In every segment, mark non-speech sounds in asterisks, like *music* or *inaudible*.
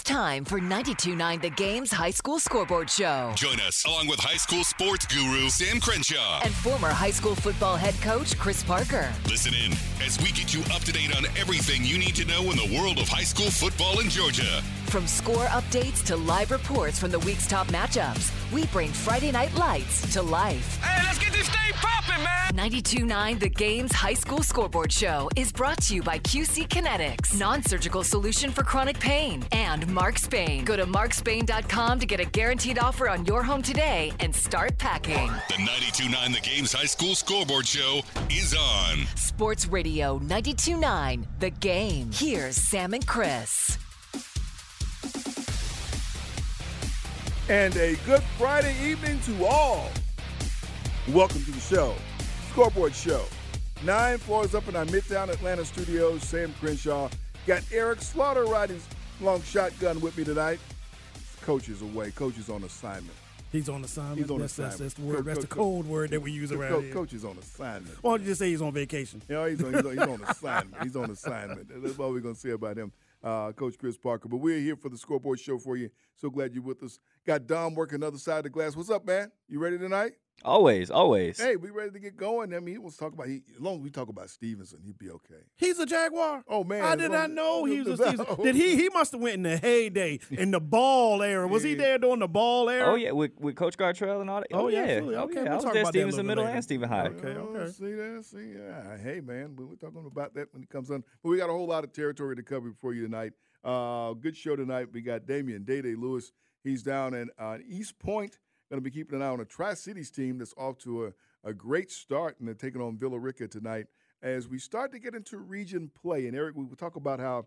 It's time for 92.9 The Game's High School Scoreboard Show. Join us along with high school sports guru Sam Crenshaw. And former high school football head coach Chris Parker. Listen in as we get you up to date on everything you need to know in the world of high school football in Georgia. From score updates to live reports from the week's top matchups, we bring Friday Night Lights to life. Hey, let's get this thing popping, man. 92.9 The Game's High School Scoreboard Show is brought to you by QC Kinetics, non-surgical solution for chronic pain, and Mark Spain. Go to markspain.com to get a guaranteed offer on your home today and start packing. The 92.9 The Game's High School Scoreboard Show is on. Sports Radio 92.9 The Game. Here's Sam and Chris. And a good Friday evening to all. Welcome to the show, Scoreboard Show. Nine floors up in our Midtown Atlanta studios. Sam Crenshaw got Eric Slaughter riding long shotgun with me tonight. Coach is away. Coach is on assignment. He's on assignment. He's on that's, assignment. That's, that's the word. Co- that's co- the code word that we use around here. Coach is on assignment. Why don't you just say he's on vacation? Yeah, he's on, he's on, he's on assignment. He's on assignment. That's all we're going to say about him, uh, Coach Chris Parker. But we're here for the scoreboard show for you. So glad you're with us. Got Dom working the other side of the glass. What's up, man? You ready tonight? Always, always. Hey, we ready to get going. I mean, he wants to talk about, he, as long as we talk about Stephenson, he'd be okay. He's a Jaguar. Oh, man. I did not know he *laughs* was a Stephenson. Did he? He must have went in the heyday in the ball era. Was he there during the ball era? Oh yeah, with, with Coach Gartrell and all that. Oh, yeah, yeah, absolutely. Oh, Okay, yeah. we'll I was talk there about Stephenson Middle later. and Stephen High. Okay, Oh, okay. See that? See, yeah. Hey, man, we- we're talking about that when it comes on. But we got a whole lot of territory to cover for you tonight. Uh, good show tonight. We got Damian Day Day Lewis. He's down in uh, East Point. Going to be keeping an eye on a Tri Cities team that's off to a, a great start, and they're taking on Villa Rica tonight. As we start to get into region play, and Eric, we will talk about how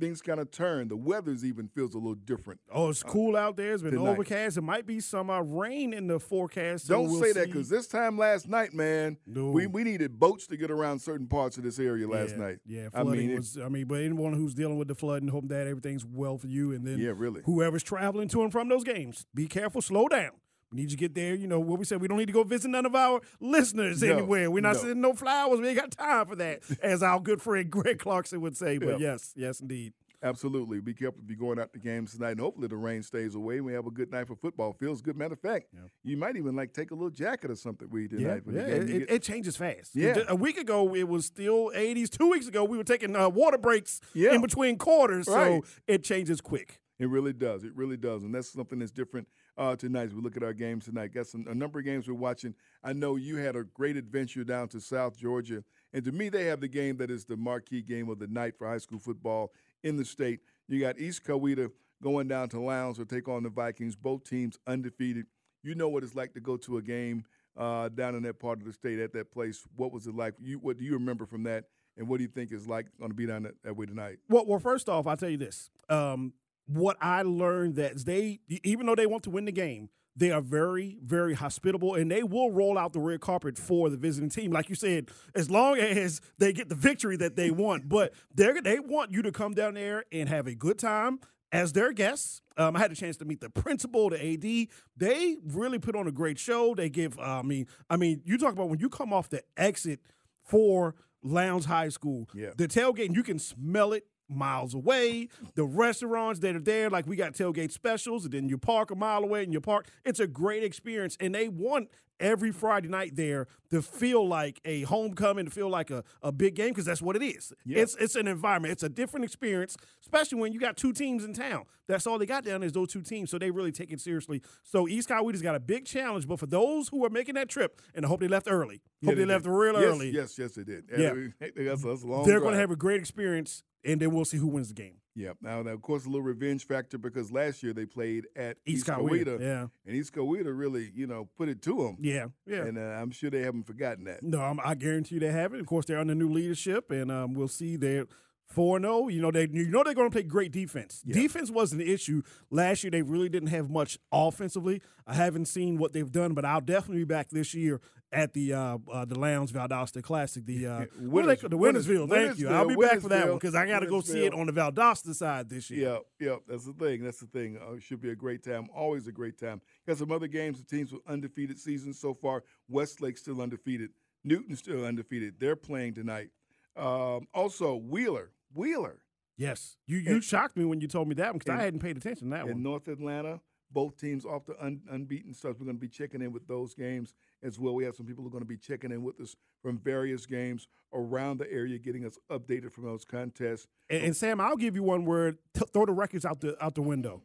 things kind of turn. The weather's even feels a little different. Oh, it's cool out there. It's been tonight. overcast. It might be some uh, rain in the forecast. Don't we'll say that because this time last night, man, we, we needed boats to get around certain parts of this area last yeah, night. Yeah, I flooding mean, it- I mean, but anyone who's dealing with the flooding, hope that everything's well for you. And then, Yeah, really. whoever's traveling to and from those games, be careful, slow down. We need you to get there. You know what we said. We don't need to go visit none of our listeners No, anywhere. We're not no. sending no flowers. We ain't got time for that, *laughs* as our good friend Greg Clarkson would say. But Yeah. yes, yes, indeed. Absolutely. Be careful if you're going out to games tonight. And hopefully the rain stays away. We have a good night for football. Feels good. Matter of fact, you might even like take a little jacket or something with you Yeah, tonight. yeah it, it, get- it changes fast. Yeah. a week ago it was still 80s. Two weeks ago we were taking uh, water breaks Yeah. in between quarters, Right. so it changes quick. It really does. It really does. And that's something that's different uh, tonight as we look at our games tonight. Got some, a number of games we're watching. I know you had a great adventure down to South Georgia. And to me, they have the game that is the marquee game of the night for high school football in the state. You got East Coweta going down to Lowndes to take on the Vikings, both teams undefeated. You know what it's like to go to a game uh, down in that part of the state at that place. What was it like? You, what do you remember from that? And what do you think is like going to be down that, that way tonight? Well, well, first off, I'll tell you this. Um, what I learned that they, even though they want to win the game, they are very, very hospitable, and they will roll out the red carpet for the visiting team. Like you said, as long as they get the victory that they want, but they they want you to come down there and have a good time as their guests. Um, I had a chance to meet the principal, the AD. They really put on a great show. They give, uh, I mean, I mean, you talk about when you come off the exit for Lowndes High School, Yeah. the tailgate, you can smell it miles away. The restaurants that are there, like we got tailgate specials, and then you park a mile away and you park. It's a great experience, and they want every Friday night there to feel like a homecoming, to feel like a, a big game, because that's what it is. Yeah. It's it's an environment. It's a different experience, especially when you got two teams in town. That's all they got down is those two teams. So they really take it seriously. So East Coweta's got a big challenge, but for those who are making that trip, and I hope they left early, Yeah, hope they, left real Yes, early. Yes, yes, they did. Yeah. that's, that's a long They're going to have a great experience, and then we'll see who wins the game. Yeah. Now, now, of course, a little revenge factor because last year they played at East East, Coweta, yeah. and East Coweta really, you know, put it to them. Yeah, yeah. And uh, I'm sure they haven't forgotten that. No, I'm, I guarantee you they haven't. Of course, they're under new leadership, and um, we'll see. They're four zero. You know they you know they're going to play great defense. Defense wasn't an issue last year. They really didn't have much offensively. I haven't seen what they've done, but I'll definitely be back this year at the uh, uh, the Lowndes Valdosta Classic. The uh, they Winners- call- the Winners- Thank you. I'll be back for that one because I got to go see it on the Valdosta side this year. Yeah, yeah, that's the thing. That's the thing. Uh, it should be a great time. Always a great time. Got some other games. The teams with undefeated seasons so far. Westlake still undefeated. Newton still undefeated. They're playing tonight. Um, also, Wheeler. Wheeler Yes, you you shocked me when you told me that one because I hadn't paid attention to that in one. North Atlanta. Both teams off the un- unbeaten starts. We're going to be checking in with those games as well. We have some people who are going to be checking in with us from various games around the area, getting us updated from those contests. And, and Sam, I'll give you one word. T- throw the records out the out the window.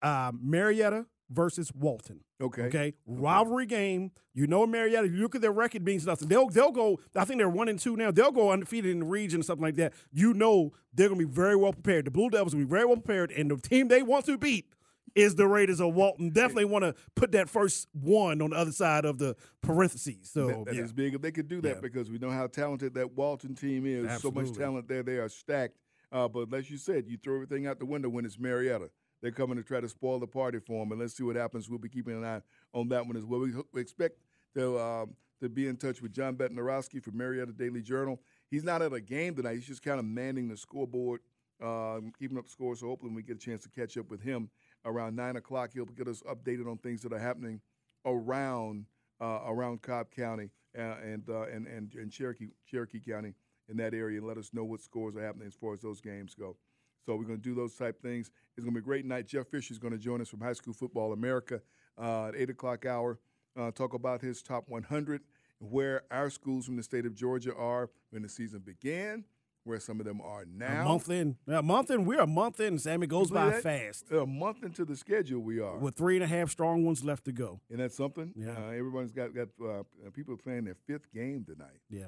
Uh, Marietta versus Walton. Okay. Okay. Rivalry game. You know Marietta. You look at their record means nothing. They'll they'll go. I think they're one and two now. They'll go undefeated in the region or something like that. You know they're gonna be very well prepared. The Blue Devils will be very well prepared, and the team they want to beat is the Raiders of Walton. Definitely want to put that first one on the other side of the parentheses. So That- that is yeah. big if they could do that Yeah. because we know how talented that Walton team is. So much talent there. They are stacked. Uh, but as you said, you throw everything out the window when it's Marietta. They're coming to try to spoil the party for him, and let's see what happens. We'll be keeping an eye on that one as well. We, we expect to um, to be in touch with John Bednarowski from Marietta Daily Journal. He's not at a game tonight. He's just kind of manning the scoreboard, um, keeping up scores. So hopefully we get a chance to catch up with him around nine o'clock. He'll get us updated on things that are happening around uh, around Cobb County uh, and, uh, and and and Cherokee Cherokee County in that area, and let us know what scores are happening as far as those games go. So we're going to do those type things. It's going to be a great night. Jeff Fisher is going to join us from High School Football America uh, at eight o'clock hour. Uh, talk about his top 100, where our schools from the state of Georgia are when the season began, where some of them are now. a month in. A month in. We're a month in, Sam. It goes by that? fast. A month into the schedule, we are. With three and a half strong ones left to go. Isn't that something? Yeah. Uh, everyone's got got uh, people playing their fifth game tonight. Yeah.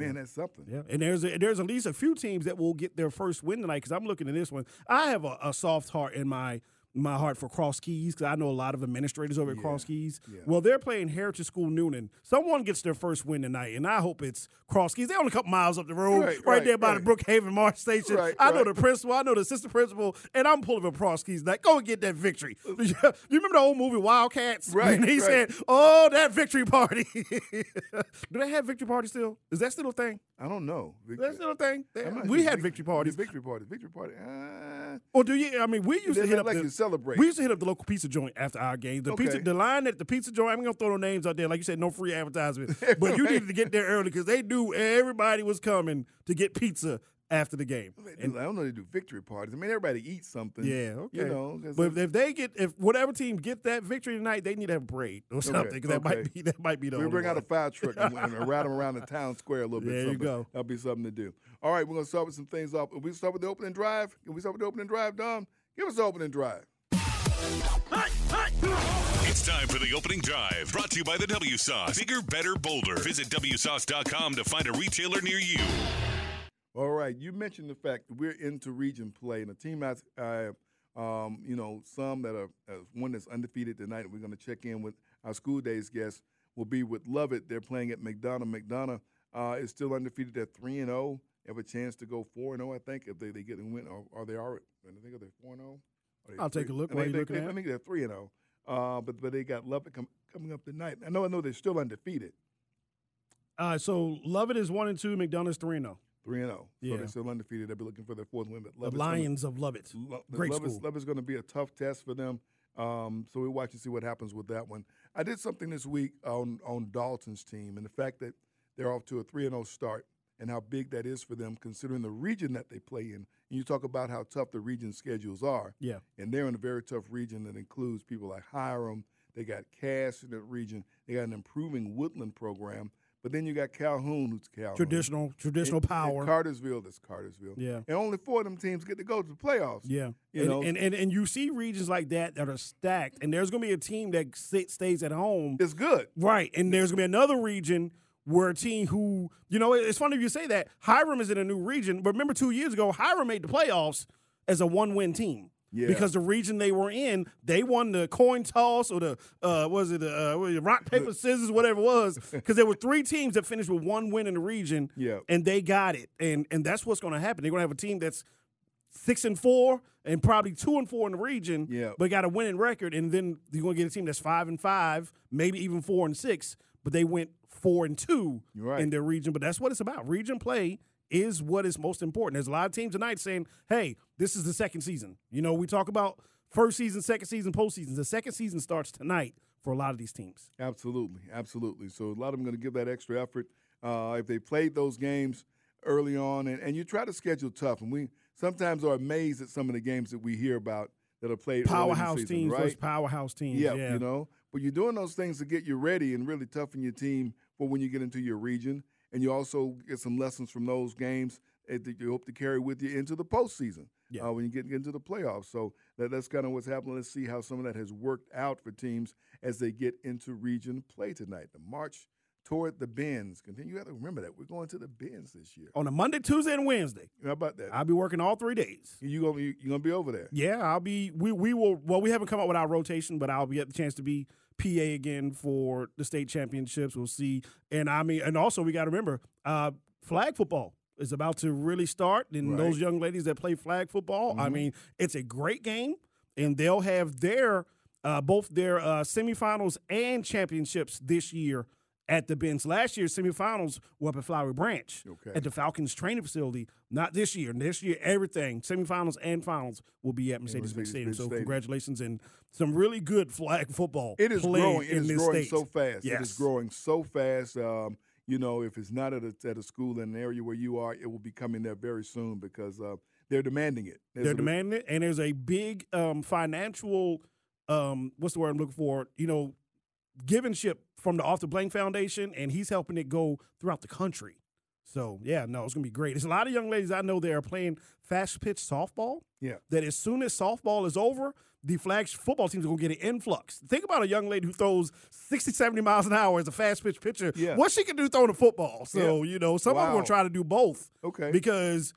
Man, that's something. Yeah, and there's a, there's at least a few teams that will get their first win tonight. Because I'm looking at this one, I have a, a soft heart in my my heart for Cross Keys because I know a lot of administrators over at Yeah, Cross Keys. yeah. Well, they're playing Heritage School Newnan. Someone gets their first win tonight, and I hope it's Cross Keys. They're only a couple miles up the road, Right, right, right, there by right. the Brookhaven MARTA Station. I know the principal, I know the assistant principal, and I'm pulling for Cross Keys. Like, go and get that victory. Uh, *laughs* you remember the old movie Wildcats? Right, And he said, "Oh, that victory party." *laughs* Do they have victory party still? Is that still a thing? I don't know. That's still a thing. They- we had Vic- victory parties. Victory parties. Victory party. Uh, Or do you? I mean, we used to hit up like the, celebrate. We used to hit up the local pizza joint after our games. The pizza, the line at the pizza joint. I'm gonna throw no names out there, like you said, no free advertisement. *laughs* but you needed to get there early because they knew everybody was coming to get pizza after the game. they do- I don't know. They do victory parties. I mean, everybody eats something. Yeah, okay. You know, but if, they- if they get, if whatever team get that victory tonight, they need to have a parade or something. 'cause that okay. might be that might be the. we only bring out a fire truck and, and ride them around the town square a little bit. There you go. That'll be something to do. All right, we're gonna start with some things off. We start with the opening drive. Can we start with the opening drive, Dom? Give us the opening drive. It's time for the opening drive, brought to you by the W Sauce. Bigger, better, bolder. Visit WSauce.com to find a retailer near you. All right, you mentioned the fact that we're into region play, and the team has, uh, um, you know, some that are uh, one that's undefeated tonight. We're going to check in with our school days guests. Will be with Lovett. They're playing at McDonough. McDonough uh, is still undefeated at three and zero. Have a chance to go four and zero. I think if they, they get a win, or, or they are. I think are they four and zero. I'll take a look I while think you're they- looking I think they're three and zero. Uh, but but they got Lovett com- coming up tonight. I know I know they're still undefeated. Uh, so Lovett is one and two. McDonough's three and zero. Three and zero. So Yeah. they're still undefeated. They'll be looking for their fourth win. But The Lovett's gonna- Lions of Lovett. Lo- Great Love is, school. Love going to be a tough test for them. Um, so we're watching to see what happens with that one. I did something this week on on Dalton's team, and the fact that they're off to a three and zero start, and how big that is for them, considering the region that they play in. And you talk about how tough the region schedules are. Yeah. And they're in a very tough region that includes people like Hiram. They got Cass in that region. They got an improving Woodland program. But then you got Calhoun, who's Calhoun. Traditional, traditional And- and power. Cartersville, that's Cartersville. Yeah. And only four of them teams get to go to the playoffs. Yeah, You and, know, and, and and you see regions like that that are stacked, and there's going to be a team that sit, stays at home. it's good. Right, and there's going to be another region where a team who, you know, it's funny if you say that. Hiram is in a new region, but remember two years ago, Hiram made the playoffs as a one-win team. Yeah. Because the region they were in, they won the coin toss or the uh, was it the uh, what was it, rock paper scissors whatever it was. Because there were three teams that finished with one win in the region, Yeah. and they got it. And and that's what's going to happen. They're going to have a team that's six and four and probably two and four in the region. Yeah. But got a winning record, and then you're gonna get a team that's five and five, maybe even four and six. But they went four and two right. in their region. But that's what it's about. Region play is what is most important. There's a lot of teams tonight saying, "Hey, this is the second season." You know, we talk about first season, second season, postseason. The second season starts tonight for a lot of these teams. Absolutely, absolutely. So a lot of them going to give that extra effort uh, if they played those games early on, and, and you try to schedule tough. And we sometimes are amazed at some of the games that we hear about that are played early in the Powerhouse season, teams right? versus powerhouse teams. Yeah, yeah. you know. But you're doing those things to get you ready and really toughen your team for when you get into your region. And you also get some lessons from those games that you hope to carry with you into the postseason Yeah. uh, when you get into the playoffs. So that, that's kind of what's happening. Let's see how some of that has worked out for teams as they get into region play tonight. The march toward the Benz. Continue. You have to remember that we're going to the Benz this year. On a Monday, Tuesday, and Wednesday, How about that? I'll be working all three days. you gonna be you gonna be over there? Yeah, I'll be. We we will. Well, we haven't come up with our rotation, but I'll be at the chance to be PA again for the state championships. We'll see. And I mean, and also we got to remember, uh, flag football is about to really start. And Right. those young ladies that play flag football, I mean, it's a great game, and they'll have their uh, both their uh, semifinals and championships this year. At the Benz last year's semifinals were up at Flowery Branch Okay. at the Falcons training facility. Not this year. This year, everything semifinals and finals will be at Mercedes-Benz Stadium. Mercedes-Benz So congratulations and some really good flag football. It is growing. It in is growing state. so fast. It Yes. is growing so fast. Um, you know, if it's not at a, at a school in an area where you are, it will be coming there very soon because uh, they're demanding it. There's They're a- demanding it, and there's a big um, financial, um, what's the word I'm looking for? You know, givenship from the Arthur Blank Foundation, and he's helping it go throughout the country. So yeah, no, it's gonna be great. There's a lot of young ladies I know that are playing fast pitch softball. Yeah. That as soon as softball is over, the flag football teams are gonna get an influx. Think about a young lady who throws 60, 70 miles an hour as a fast pitch pitcher. Yeah. What she can do throwing a football. So, you know, some of them Wow. gonna try to do both. Okay. Because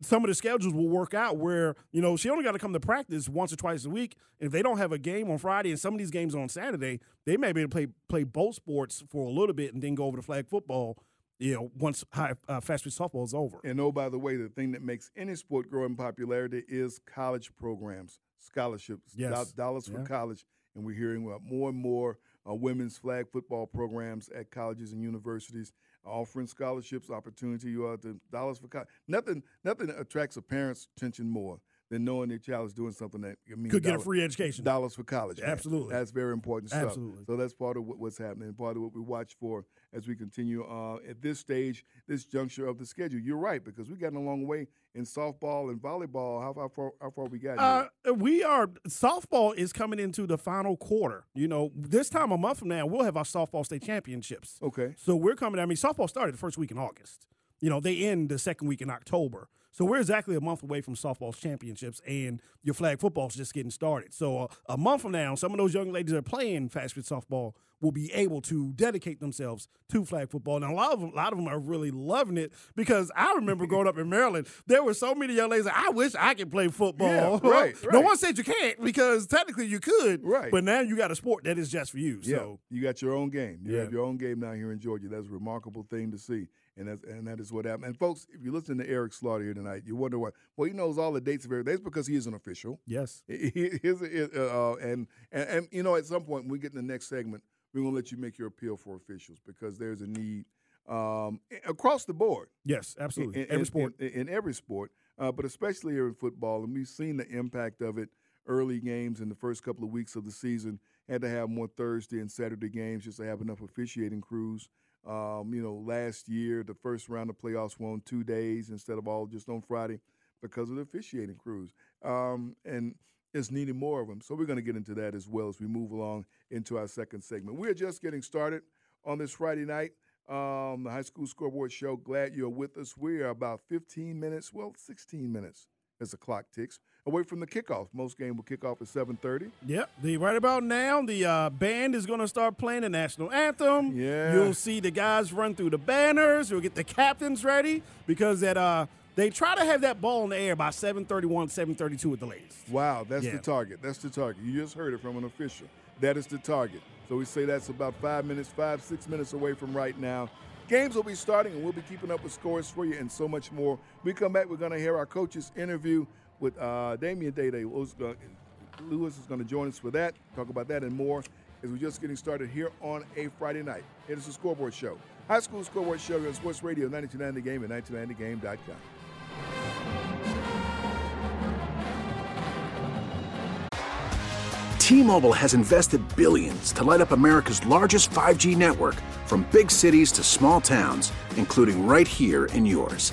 some of the schedules will work out where you know she only got to come to practice once or twice a week. And if they don't have a game on Friday and some of these games on Saturday, they may be able to play play both sports for a little bit and then go over to flag football. You know, once high, uh, fast pitch softball is over. And oh, by the way, the thing that makes any sport grow in popularity is college programs, scholarships, Yes. do- dollars for Yeah. college. And we're hearing about more and more uh, women's flag football programs at colleges and universities offering scholarships, opportunity uh, to dollars for college. Nothing, nothing attracts a parent's attention more than knowing their child is doing something that I mean, Could get a free education. dollars for college. man. Absolutely. that's very important stuff. Absolutely. So that's part of what, what's happening, part of what we watch for as we continue uh, at this stage, this juncture of the schedule. You're right because we gotten a long way in softball and volleyball. How, how far? How far we got? Uh, we are softball is coming into the final quarter. You know, this time a month from now, we'll have our softball state championships. okay. So we're coming. I mean, softball started the first week in August. You know, they end the second week in October. So we're exactly a month away from softball's championships, and your flag football's just getting started. So uh, a month from now, some of those young ladies that are playing fast pitch softball will be able to dedicate themselves to flag football. And a lot of them, a lot of them are really loving it because I remember growing up in Maryland, there were so many young ladies. Like, I wish I could play football. Yeah, *laughs* right, no one said you can't because technically you could. Right. But now you got a sport that is just for you. Yeah, So you got your own game. You Yeah. have your own game down here in Georgia. That's a remarkable thing to see, and that's and that is what happened. And folks, if you listen to Eric Slaughter here tonight, you wonder why. Well, he knows all the dates of everything. That's because he is an official. yes. He- he- Here's a- uh, and, and and you know, at some point when we get in the next segment, we're gonna let you make your appeal for officials because there's a need um, across the board. Yes, absolutely. In, Every in- sport. in, in every sport, uh, but especially here in football, and we've seen the impact of it. Early games in the first couple of weeks of the season had to have more Thursday and Saturday games just to have enough officiating crews. Um, you know, last year the first round of playoffs were on two days instead of all just on Friday because of the officiating crews, um, and it's needing more of them. So we're going to get into that as well as we move along into our second segment. We're just getting started on this Friday night. Um, the High School Scoreboard Show. Glad you're with us. We are about 15 minutes, well, 16 minutes as the clock ticks away from the kickoff. Most game will kick off at 7:30. Yep. The right about now, the uh, band is going to start playing the national anthem. Yeah. You'll see the guys run through the banners. You'll get the captains ready because that uh, they try to have that ball in the air by 7:31, 7:32 at the latest. Wow, that's Yeah. the target. That's the target. You just heard it from an official. That is the target. So we say that's about five minutes, five, six minutes away from right now. Games will be starting, and we'll be keeping up with scores for you and so much more. We come back, we're going to hear our coaches interview with uh, Damian Day Day. Lewis is going to join us for that, talk about that and more as we're just getting started here on a Friday night. It is the Scoreboard Show. High School Scoreboard Show on Sports Radio 929 The Game and 929thegame.com. T-Mobile has invested billions to light up America's largest 5G network from big cities to small towns, including right here in yours.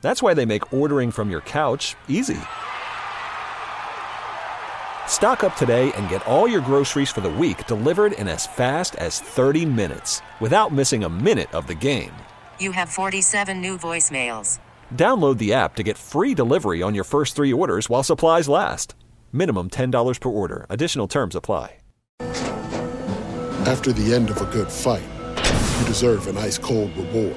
That's why they make ordering from your couch easy. Stock up today and get all your groceries for the week delivered in as fast as 30 minutes without missing a minute of the game. You have 47 new voicemails. Download the app to get free delivery on your first three orders while supplies last. Minimum $10 per order. Additional terms apply. After the end of a good fight, you deserve an ice cold reward.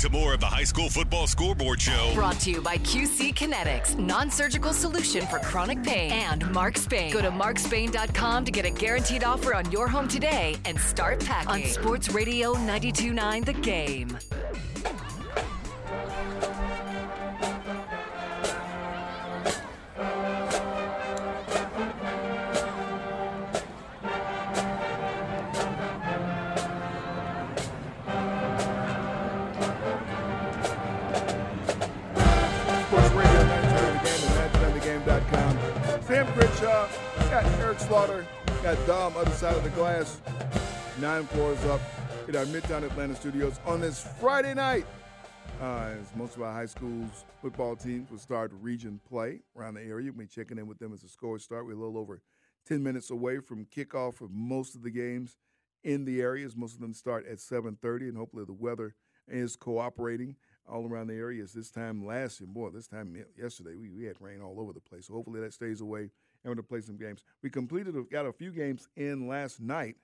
To more of the high school football scoreboard show. brought to you by QC Kinetics, non-surgical solution for chronic pain, and Mark Spain. Go to markspain.com to get a guaranteed offer on your home today and start packing. On Sports Radio 92.9 The Game. Got Dom other side of the glass. Nine floors up in our Midtown Atlanta studios on this Friday night. Uh, as most of our high schools football teams will start region play around the area. We'll be checking in with them as the scores start. We're a little over 10 minutes away from kickoff of most of the games in the areas. Most of them start at 7:30, and hopefully the weather is cooperating all around the areas. This time last year, boy, this time yesterday we, we had rain all over the place. So hopefully that stays away, and we're gonna play some games. We completed, got a few games in last night,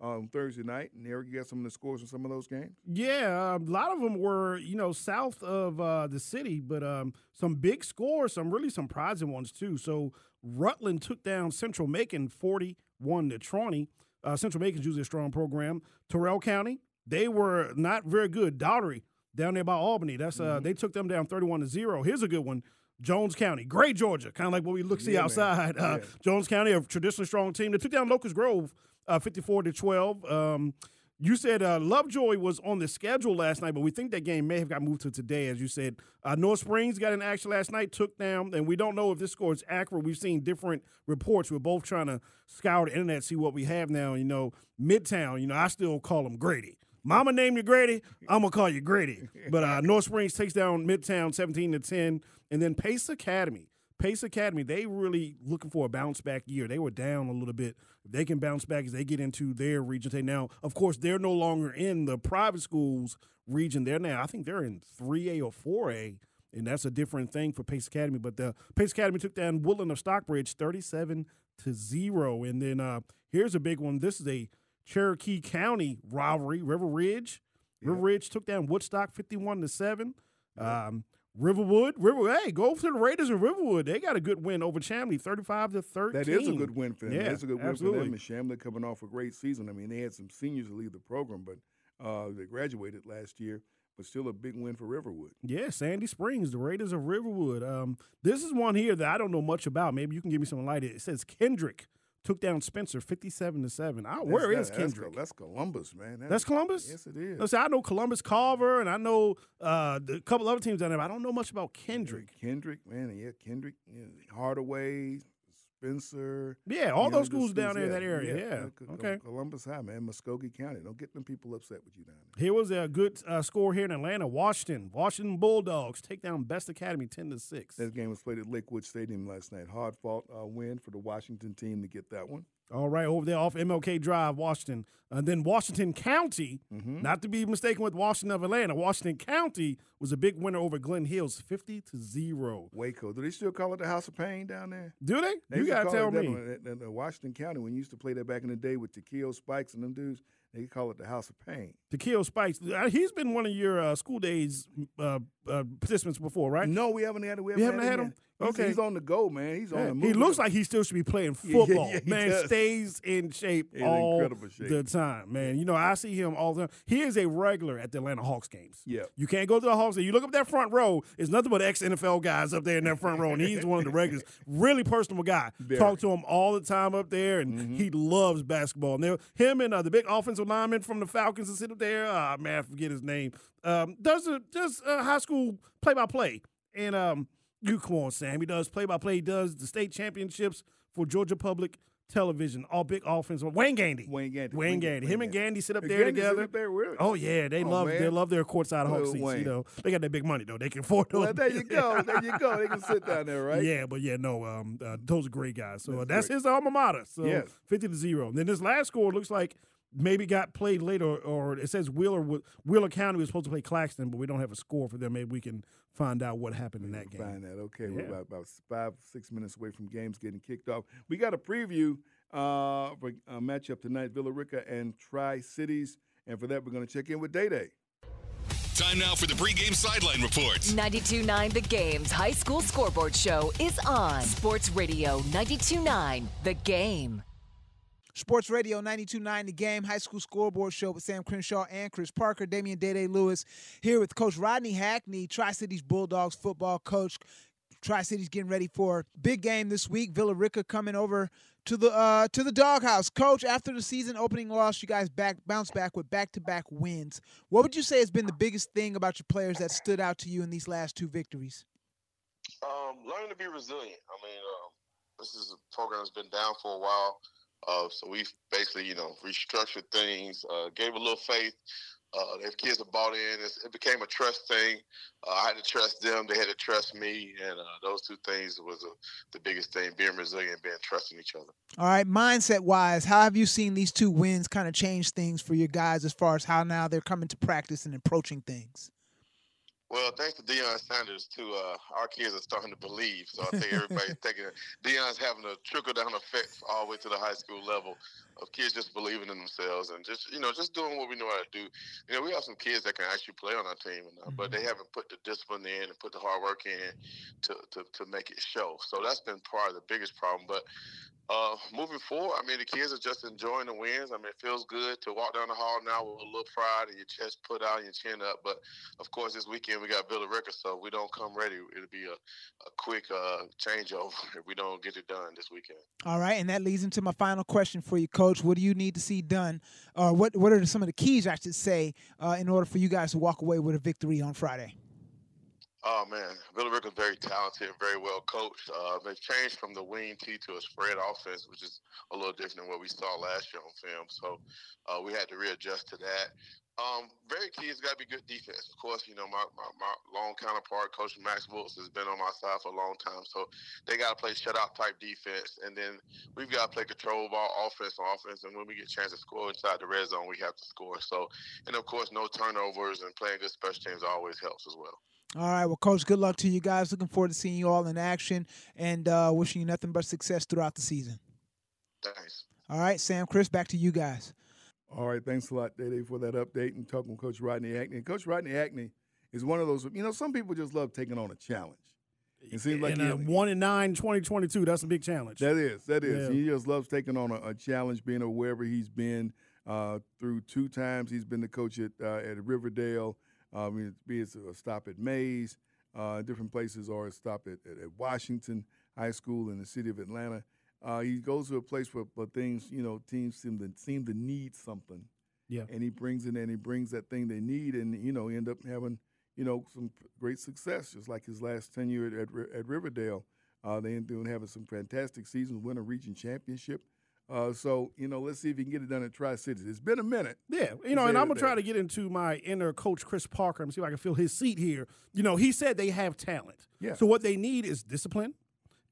um, Thursday night, and Eric, you got some of the scores from some of those games. Yeah, a lot of them were, you know, south of uh, the city, but um, some big scores, some really surprising ones too. So Rutland took down Central Macon 41 to 20. Uh, Central Macon's usually a strong program. Terrell County, they were not very good. Dougherty down there by Albany, that's uh, they took them down 31 to 0. Here's a good one. Jones County, great Georgia, kind of like what we look see Yeah, outside. Uh, Jones County, a traditionally strong team. They took down Locust Grove, uh, 54 to 12. Um, you said uh, Lovejoy was on the schedule last night, but we think that game may have got moved to today, as you said. Uh, North Springs got in action last night, took down, and we don't know if this score is accurate. We've seen different reports. We're both trying to scour the internet, see what we have now. You know, Midtown, you know, I still call them Grady. Mama named you Grady, I'm gonna call you Grady. But uh, North Springs takes down Midtown 17 to 10, and then Pace Academy. Pace Academy, they really looking for a bounce back year. They were down a little bit. They can bounce back as they get into their region. They now, of course, they're no longer in the private schools region. They're now, I think they're in 3A or 4A, and that's a different thing for Pace Academy. But the Pace Academy took down Woodland of Stockbridge 37 to 0. And then uh, here's a big one. This is a Cherokee County rivalry. River Ridge. River Ridge took down Woodstock 51 to 7. Um, Riverwood, River, hey, go to the Raiders in Riverwood. They got a good win over Chamblee, thirty-five to thirteen. That is a good win for them. Yeah, That's a good absolutely. win for them. And Chamblee coming off a great season. I mean, they had some seniors leave the program, but uh, they graduated last year. But still a big win for Riverwood. Yeah, Sandy Springs, the Raiders of Riverwood. Um, this is one here that I don't know much about. Maybe you can give me some light. It says Kendrick took down Spencer fifty-seven to seven. I, where is that- Kendrick? That's, Columbus, man. That's Columbus. Yes, it is. Listen, I know Columbus Carver, and I know uh, the- a couple other teams down there. But I don't know much about Kendrick. Kendrick, man, yeah, Kendrick, yeah, Hardaway, Spencer. Yeah, all those schools down there in that area, yeah. Co- Okay. Columbus High, man, Muscogee County. Don't get them people upset with you down there. Here was a good uh, score here in Atlanta. Washington, Washington Bulldogs take down Best Academy ten to six. That game was played at Lakewood Stadium last night. Hard fought uh, win for the Washington team to get that one. All right, over there off MLK Drive, Washington. And then Washington County, Mm-hmm. not to be mistaken with Washington of Atlanta. Washington County was a big winner over Glenn Hills, 50 to 0. Waco. Do they still call it the House of Pain down there? Do they? You got to tell me. one. In- in Washington County, when you used to play that back in the day with Takeo Spikes and them dudes, they call it the House of Pain. Takeo Spikes, uh, he's been one of your uh, school days uh, uh, participants before, right? No, we haven't had, him. we haven't haven't had yet. him? He's, Okay. he's on the go, man. He's on Yeah, the move. he looks like he still should be playing *laughs* Yeah, football. yeah, he man, does. stays in shape in all incredible shape. the time. Man, you know I see him all the time. He is a regular at the Atlanta Hawks games. Yeah. you can't go to the Hawks. and You look up that front row. It's nothing but ex NFL guys up there in that front row, and he's one of the regulars. *laughs* Really personable guy. Very. Talk to him all the time up there, and Mm-hmm. he loves basketball. And him and uh, the big offensive lineman from the Falcons that sit up there. Ah man, I forget his name. Um, does a does uh, high school play by play and um. You come on, Sam. He does play by play. He does the state championships for Georgia Public Television. All big offense. Wayne Gandy. Wayne Gandy. Wayne Gandy. Him and Gandy sit up Uh, there Gandy sit together. up there, really? Oh yeah, they Oh, love they love their courtside Little seats. Wayne. You know, they got that big money though. They can afford those. Well, there you go. *laughs* There you go. They can sit down there, right? Yeah, but yeah, no, um, uh, those are great guys. So uh, That's that's his alma mater. So Yes. fifty to zero. And then this last score looks like maybe got played later, or it says Wheeler Wheeler County was supposed to play Claxton, but we don't have a score for them. Maybe we can find out what happened in that game. Find that. Okay, Yeah. we're about, about five, six minutes away from games getting kicked off. We got a preview uh, for a matchup tonight, Villa Rica and Tri Cities. And for that, we're going to check in with Day Day. Time now for the pregame sideline report. 92.9 The Game's high school scoreboard show is on. Sports Radio 92.9 The Game. Sports Radio 92.9 The Game, high school scoreboard show with Sam Crenshaw and Chris Parker, Damian Day Lewis, here with Coach Rodney Hackney, Tri Cities Bulldogs football coach. Tri Cities getting ready for big game this week. Villa Rica coming over to the uh, to the doghouse. Coach, after the season opening loss, you guys back bounce back with back to back wins. What would you say has been the biggest thing about your players that stood out to you in these last two victories? Um, learning to be resilient. I mean, um, this is a program that's been down for a while. Uh, so we've basically, you know, restructured things, uh, gave a little faith. Uh, their kids have bought in. It's, it became a trust thing. Uh, I had to trust them. They had to trust me. And uh, those two things was the biggest thing, being resilient, being trusting each other. All right, mindset wise, how have you seen these two wins kind of change things for your guys as far as how now they're coming to practice and approaching things? Well, thanks to Deion Sanders, too, uh, our kids are starting to believe. So I think everybody's *laughs* thinking Deion's having a trickle down effect all the way to the high school level of kids just believing in themselves and just you know just doing what we know how to do. You know, we have some kids that can actually play on our team, and, uh, but they haven't put the discipline in and put the hard work in to, to to make it show. So that's been part of the biggest problem. But uh, moving forward, I mean, the kids are just enjoying the wins. I mean, it feels good to walk down the hall now with a little pride and your chest put out and your chin up. But of course, this weekend we got Villa Rica, so if we don't come ready, it'll be a, a quick uh, changeover *laughs* if we don't get it done this weekend. All right, and that leads into my final question for you, Coach. What do you need to see done, or what what are some of the keys I should say uh, in order for you guys to walk away with a victory on Friday? Oh man, Rick is very talented, very well coached. Uh, they've changed from the wing T to a spread offense, which is a little different than what we saw last year on film. So uh, we had to readjust to that. Um, very key has got to be good defense. Of course, you know my, my, my long counterpart, Coach Max Wilkes, has been on my side for a long time. So they got to play shutout type defense, and then we've got to play control ball offense on offense. And when we get a chance to score inside the red zone, we have to score. So, and of course, no turnovers and playing good special teams always helps as well. All right, well, Coach, good luck to you guys. Looking forward to seeing you all in action and uh, wishing you nothing but success throughout the season. Thanks. All right, Sam, Chris, back to you guys. All right, thanks a lot, Day for that update and talking with Coach Rodney Hackney. Coach Rodney Hackney is one of those, you know, some people just love taking on a challenge. It seems like and, uh, one and nine, 2022, that's a big challenge. That is, that is. Yeah. He just loves taking on a, a challenge, being a wherever he's been. Uh, through two times, he's been the coach at uh, at Riverdale. Um, be it a stop at Mays, uh, different places, or a stop at, at, at Washington High School in the city of Atlanta. Uh, he goes to a place where, where things, you know, teams seem to seem to need something. Yeah. And he brings it in, he brings that thing they need, and you know, end up having, you know, some great success, just like his last tenure at at, at Riverdale. Uh, they ended up having some fantastic seasons, win a region championship. Uh, so you know, let's see if he can get it done at Tri Cities. It's been a minute. Yeah, you know, and I'm gonna try to get into my inner coach Chris Parker and see if I can fill his seat here. You know, he said they have talent. Yeah. So what they need is discipline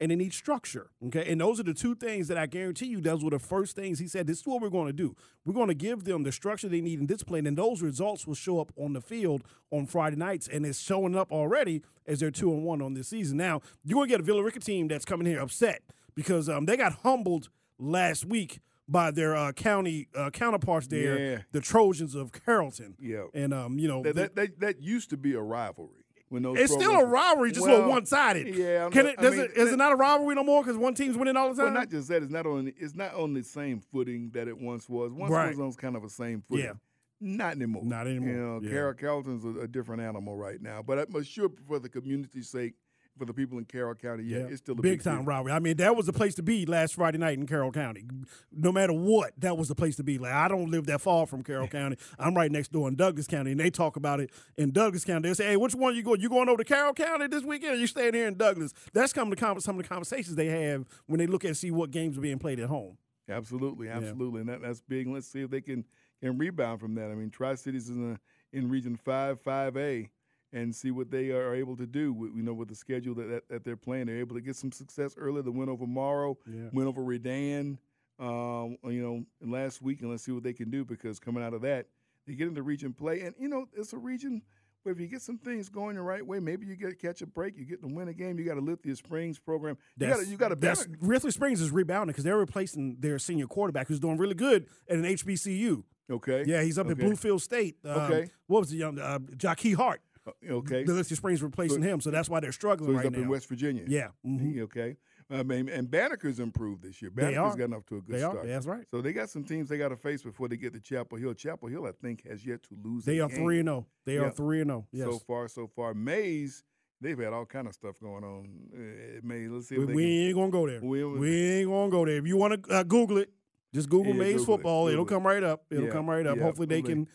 and they need structure. Okay. And those are the two things that I guarantee you those were the first things he said. This is what we're going to do. We're going to give them the structure they need and discipline, and those results will show up on the field on Friday nights, and it's showing up already as they're two and one on this season. Now, you're gonna get a Villa Rica team that's coming here upset because um, they got humbled last week by their uh, county uh, counterparts there, Yeah. the Trojans of Carrollton. Yeah. And um, you know, that, that, that, that used to be a rivalry. When those it's still a rivalry, just a Well, little one sided. Yeah, I'm Can not- it? I mean, it? Is it not a rivalry no more because one team's winning all the time? Well, not just that. It's not on. It's not on the same footing that it once was. Once Right. it was on kind of a same footing. Yeah. Not anymore. Not anymore. You know, Yeah. Carroll Carrollton's a, a different animal right now. But I'm sure for the community's sake, for the people in Carroll County, yeah, it's still a big big, time deal. rivalry. I mean, that was the place to be last Friday night in Carroll County. No matter what, that was the place to be. Like I don't live that far from Carroll *laughs* County. I'm right next door in Douglas County, and they talk about it in Douglas County. They say, "Hey, which one you going? You going over to Carroll County this weekend? Or you staying here in Douglas?" That's come to some of the conversations they have when they look at see what games are being played at home. Absolutely, absolutely, and that, that's big. Let's see if they can can rebound from that. I mean, Tri Cities is in, a, in Region Five, Five A, and see what they are able to do. with- You know, with the schedule that, that, that they're playing, they're able to get some success early. The win over Morrow, Yeah. win over Redan, um, you know, last week, and let's see what they can do because coming out of that, they get into region play, and you know, it's a region. where if you get some things going the right way, maybe you get catch a break. You get to win a game. You got a Lithia Springs program. You got to you got to that's Rithley Springs is rebounding because they're replacing their senior quarterback who's doing really good at an HBCU. Okay. Yeah, he's up at Bluefield State. Um, Okay. What was the young uh, Jockey Hart? Okay. The Springs replacing So- him, so that's why they're struggling So he's right up now. in West Virginia. Yeah. mhm. Okay. I mean, and Banneker's improved this year. Banneker's gotten off to a good They are. start. That's right. So they got some teams they got to face before they get to Chapel Hill. Chapel Hill, I think, has yet to lose. They are game. three and zero. They Yeah. are three and zero. Yes. So far, so far. Mays, they've had all kind of stuff going on. Uh, Mays, let's see. we we ain't gonna go there. We- We, ain't gonna go there. If you want to uh, Google it, just Google Yeah, Mays Google football. It'll it. come right up. It'll Yeah, come right up. yeah, Hopefully they can.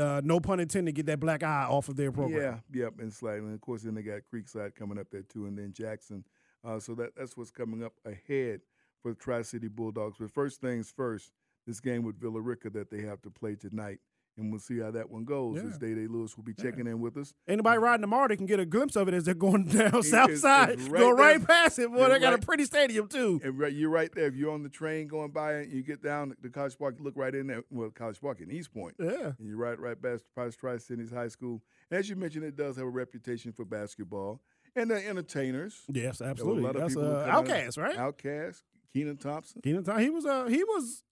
Uh, no pun intended. Get that black eye off of their program. Yeah, yep, and slightly. And of course, then they got Creekside coming up there too, and then Jackson. Uh, so that that's what's coming up ahead for the Tri City Bulldogs. But first things first, this game with Villa Rica that they have to play tonight, and we'll see how that one goes. Yeah. As Day Day Lewis will be checking in with us. Anybody riding tomorrow, they can get a glimpse of it as they're going *laughs* down It- south it's- side. it's Go right right there. past it. Boy, It's they got right- a pretty stadium too. And right, you're right there. If you're on the train going by and you get down to College Park, look right in there. Well, College Park in East Point. Yeah. And you're right, right past, Price Tri Cities High School. As you mentioned, it does have a reputation for basketball. And they're entertainers. Yes, absolutely. A lot of That's people uh, OutKast, right? OutKast, Kenan Thompson. Kenan Thompson. He was uh he was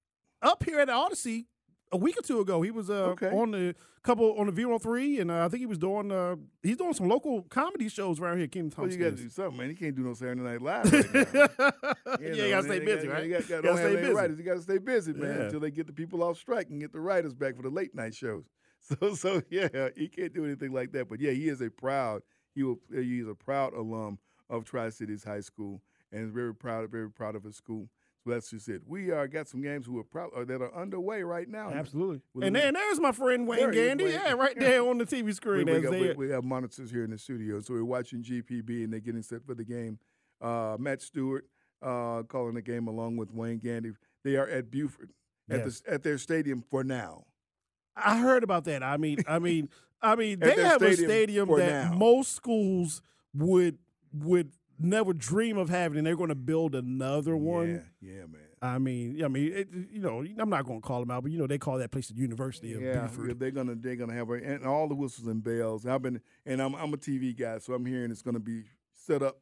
up here at the Odyssey a week or two ago. He was uh Okay. on the couple on the Vero three, and uh, I think he was doing uh he's doing some local comedy shows around here. Kenan Well, you got to do something, man. He can't do no Saturday Night *laughs* Live right yeah, you gotta stay busy, right? You got, got, Gotta stay busy. writers. You got to stay busy, man, Yeah. until they get the people off strike and get the writers back for the late night shows. *laughs* So, so yeah, he can't do anything like that. But yeah, he is a proud. He will. He is a proud alum of Tri Cities High School, and is very proud, very proud of his school. That's just it. We uh, got some games who are prob- uh, that are underway right now. Absolutely. And then there's my friend Wayne Gandy. Wayne. Yeah, right there on the TV *laughs* screen. we as got- we- we have monitors here in the studio, so we're watching GPB and they're getting set for the game. Uh, Matt Stewart uh, calling the game along with Wayne Gandy. They are at Buford at Yes. the at their stadium for now. I heard about that. I mean, I mean, I mean, *laughs* they have a stadium stadium that now. most schools would would never dream of having, and they're going to build another one. Yeah, yeah, man. I mean, I mean, it, you know, I'm not going to call them out, but you know, they call that place the University of Yeah, Buford. yeah, they're gonna they're gonna have a, and all the whistles and bells. I've been and I'm I'm a TV guy, so I'm hearing it's gonna be set up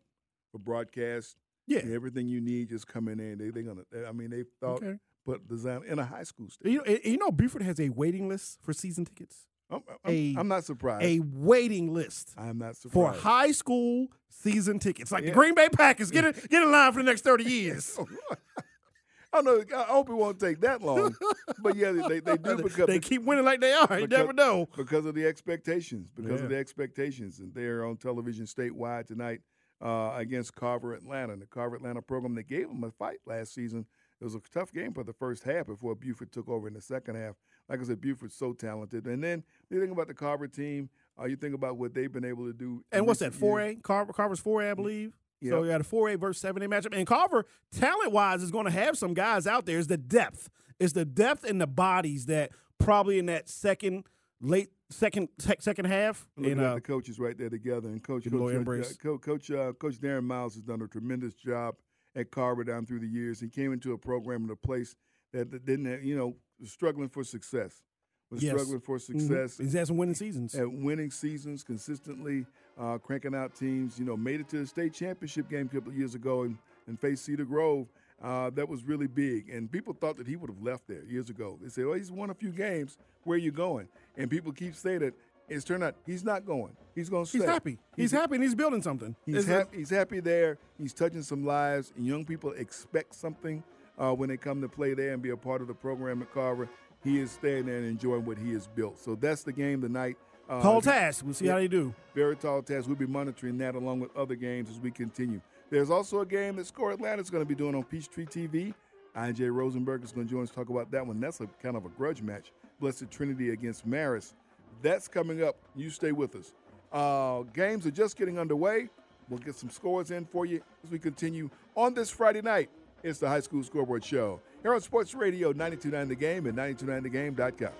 for broadcast. Yeah. everything you need just coming in. They they're gonna. I mean, they thought Okay. put design in a high school stadium. You know, you know, Buford has a waiting list for season tickets. I'm, a, I'm not surprised. A waiting list I'm not surprised. for high school season tickets, like Yeah. the Green Bay Packers. Get in, *laughs* get in line for the next thirty years. *laughs* I know. I hope it won't take that long. but yeah, they, they do *laughs* because they keep winning like they are. You never know. because of the expectations. Because Yeah. of the expectations, and they're on television statewide tonight uh, against Carver Atlanta. And the Carver Atlanta program that gave them a fight last season. It was a tough game for the first half before Buford took over in the second half. Like I said, Buford's so talented. And then you think about the Carver team. Uh, you think about what they've been able to do. And what's that? Four. A Carver, Carver's four A, I believe. So you got a four A versus seven A matchup, and Carver, talent wise, is going to have some guys out there. It's the depth. It's the depth and the bodies that probably in that second, late second, second half. Looking And at uh, the coaches right there together, and coach coach uh, coach uh, coach Darren Miles has done a tremendous job at Carver down through the years. He came into a program in a place that, didn't, have, you know, struggling for success. Was Yes. struggling for Mhm. success. He's had some winning seasons. At winning seasons consistently, uh, cranking out teams. You know, made it to the state championship game a couple of years ago and, and faced Cedar Grove. Uh, that was really big, and people thought that he would have left there years ago. They said, "Oh, he's won a few games. Where are you going?" And people keep saying that. It's turned out he's not going. He's going to stay. he's happy. He's, happy, and he's building something. He's, hap- he's happy there. He's touching some lives, and young people expect something uh, when they come to play there and be a part of the program at Carver. He is staying there and enjoying what he has built. So that's the game tonight. Uh, Tall task. We'll see how they do. Very tall task. We'll be monitoring that along with other games as we continue. There's also a game that Score Atlanta is going to be doing on Peachtree TV. IJ Rosenberg is going to join us to talk about that one. That's a kind of a grudge match. Blessed Trinity against Marist. That's coming up. You stay with us. Uh, games are just getting underway. We'll get some scores in for you as we continue on this Friday night. It's the High School Scoreboard Show here on Sports Radio 929 The Game and 929thegame.com.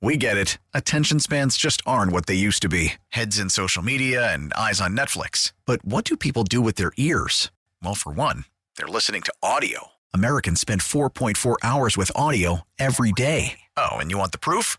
We get it. Attention spans just aren't what they used to be heads in social media and eyes on Netflix. But what do people do with their ears? Well, for one, they're listening to audio. Americans spend 4.4 hours with audio every day. Oh, and you want the proof?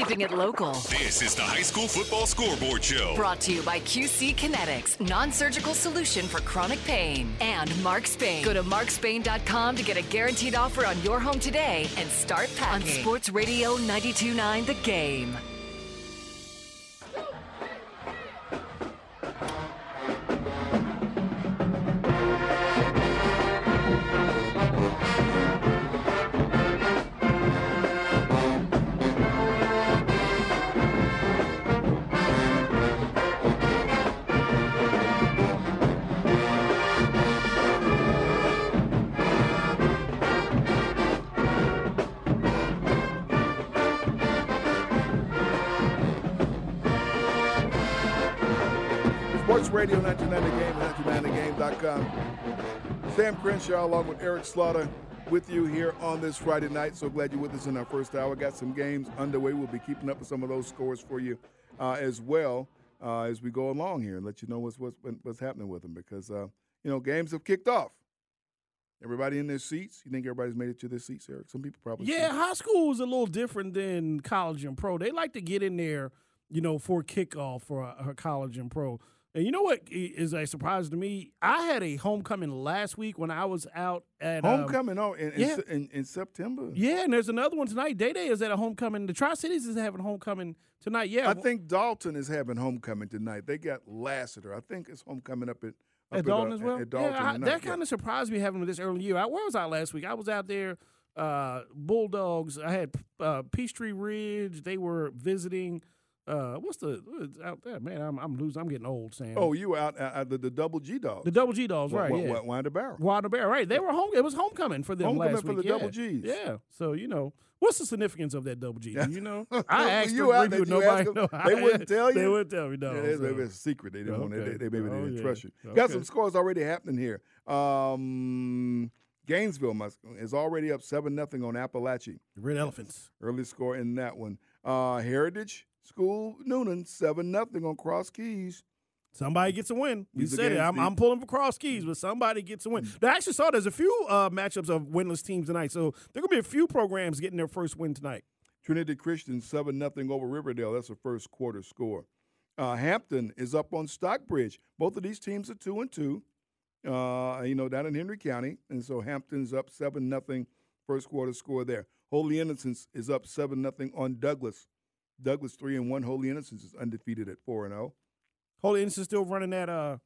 Keeping it local. This is the High School Football Scoreboard Show. Brought to you by QC Kinetics, non-surgical solution for chronic pain, and Mark Spain. Go to markspain.com to get a guaranteed offer on your home today and start packing. On Sports Radio 92.9 The Game. Radio 929 The Game, 929thegame.com. Sam Crenshaw along with Eric Slaughter with you here on this Friday night. So glad you're with us in our first hour. Got some games underway. We'll be keeping up with some of those scores for you uh, as well uh, as we go along here and let you know what's what's, what's happening with them because uh, you know games have kicked off. Everybody in their seats. You think everybody's made it to their seats, Eric? Some people probably. Yeah, high school is a little different than college and pro. They like to get in there, you know, for kickoff for a, a college and pro. And you know what is a surprise to me? I had a homecoming last week when I was out at um, Homecoming on in, in, yeah. In, in September. yeah, and there's another one tonight. Day Day is at a homecoming. The Tri Cities is having homecoming tonight. Yeah, I think Dalton is having homecoming tonight. They got Lassiter. I think it's homecoming up at up At Dalton uh, as well. At Dalton yeah, I, that kind of surprised me having this early year. I, where was I last week? I was out there. Uh, Bulldogs. I had uh, Peachtree Ridge. They were visiting. Uh, what's the what's out there? Man, I'm I'm losing. I'm getting old, Sam. Oh, you were out at at the, the double G dogs. the Double G Dogs, right? wa- yeah. wa- Winder Barrow. Wilder Bear, right? They were home. It was homecoming for them Homecoming last for week. the Double. Gs. Yeah. So you know, what's the significance of that double G? Do you know? *laughs* I asked you out review, there, you ask nobody. them, no, they wouldn't tell you. They wouldn't tell me. No. Yeah, it's, so- maybe it's a secret. They didn't want Okay. to. They, they maybe Oh, didn't yeah. trust you. Got some scores already happening here. Um, Gainesville must, is already up seven nothing on Apalachee. Red Elephants. Early score in that one. Uh, Heritage School Newnan seven nothing on Cross Keys. Somebody gets a win. You said it. I'm, I'm pulling for cross keys, but somebody gets a win. I actually saw there's a few uh, matchups of winless teams tonight, so there gonna be a few programs getting their first win tonight. Trinity Christian seven nothing over Riverdale. That's a first quarter score. Uh, Hampton is up on Stockbridge. Both of these teams are two and two. Uh, you know, down in Henry County, and so Hampton's up seven nothing. First quarter score there. Holy Innocents is up seven nothing on Douglas. Douglas three and one. Holy Innocents is undefeated at four and oh. zero. Holy Innocent still running that uh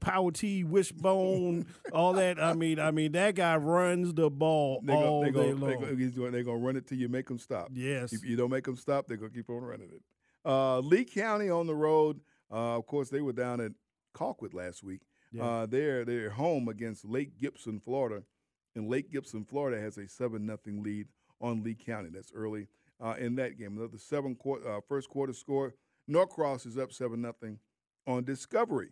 power T wishbone, *laughs* all that. I mean, I mean that guy runs the ball They're gonna, all they day gonna, long. they gonna, he's doing, they're gonna run it till you make them stop. Yes. If you don't make them stop, they're gonna keep on running it. Uh, Lee County on the road. Uh, of course, they were down at Colquitt last week. Yeah. Uh, they're they're home against Lake Gibson, Florida, and Lake Gibson, Florida has a seven nothing lead on Lee County. That's early uh, in that game. Another seven quarter, uh, first quarter score. Norcross is up seven nothing on Discovery.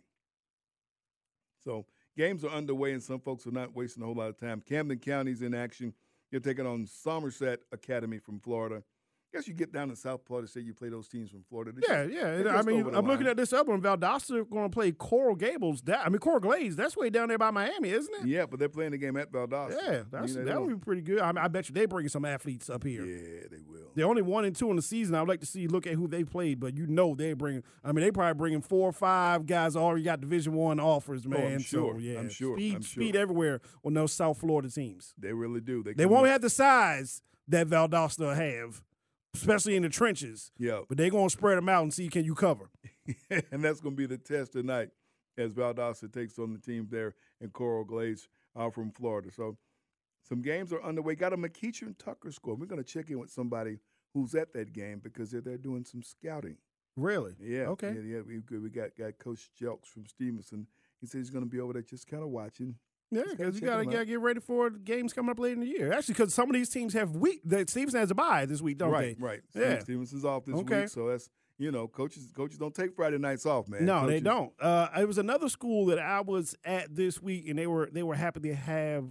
So games are underway, and some folks are not wasting a whole lot of time. Camden County's in action. You're taking on Somerset Academy from Florida. Guess you get down to South Florida, say you play those teams from Florida. Yeah, yeah. And I mean, I'm looking at this other one. Valdosta going to play Coral Gables. That I mean, Coral Glades. That's way down there by Miami, isn't it? Yeah, but they're playing the game at Valdosta. Yeah, that's, that would be pretty good. I, mean, I bet you they bringing some athletes up here. Yeah, they will. They're only one and two in the season. I would like to see look at who they played, but you know they bring. I mean, they probably bringing four or five guys already got Division One offers, Oh, I'm man. sure. So yeah, I'm sure. Speed, I'm speed everywhere on those South Florida teams. They really do. They, They won't in- have the size that Valdosta have, especially in the trenches. Yeah. But they're going to spread them out and see can you cover. *laughs* and that's going to be the test tonight as Valdosta takes on the team there in Coral Glades uh, from Florida. So some games are underway. Got a McEachern Tucker score. We're going to check in with somebody who's at that game because they're, they're doing some scouting. Really? Yeah. Okay. Yeah, yeah we, we got, got Coach Jelks from Stephenson. He said he's going to be over there just kind of watching. Yeah, because you gotta, gotta get ready for games coming up later in the year. Actually, because some of these teams have week. That Stephenson has a bye this week, don't right, they? right. right. Yeah. Steve Stephenson's off this Okay. week, so that's you know, coaches coaches don't take Friday nights off, man. No, they don't. Uh, it was another school that I was at this week, and they were they were happy to have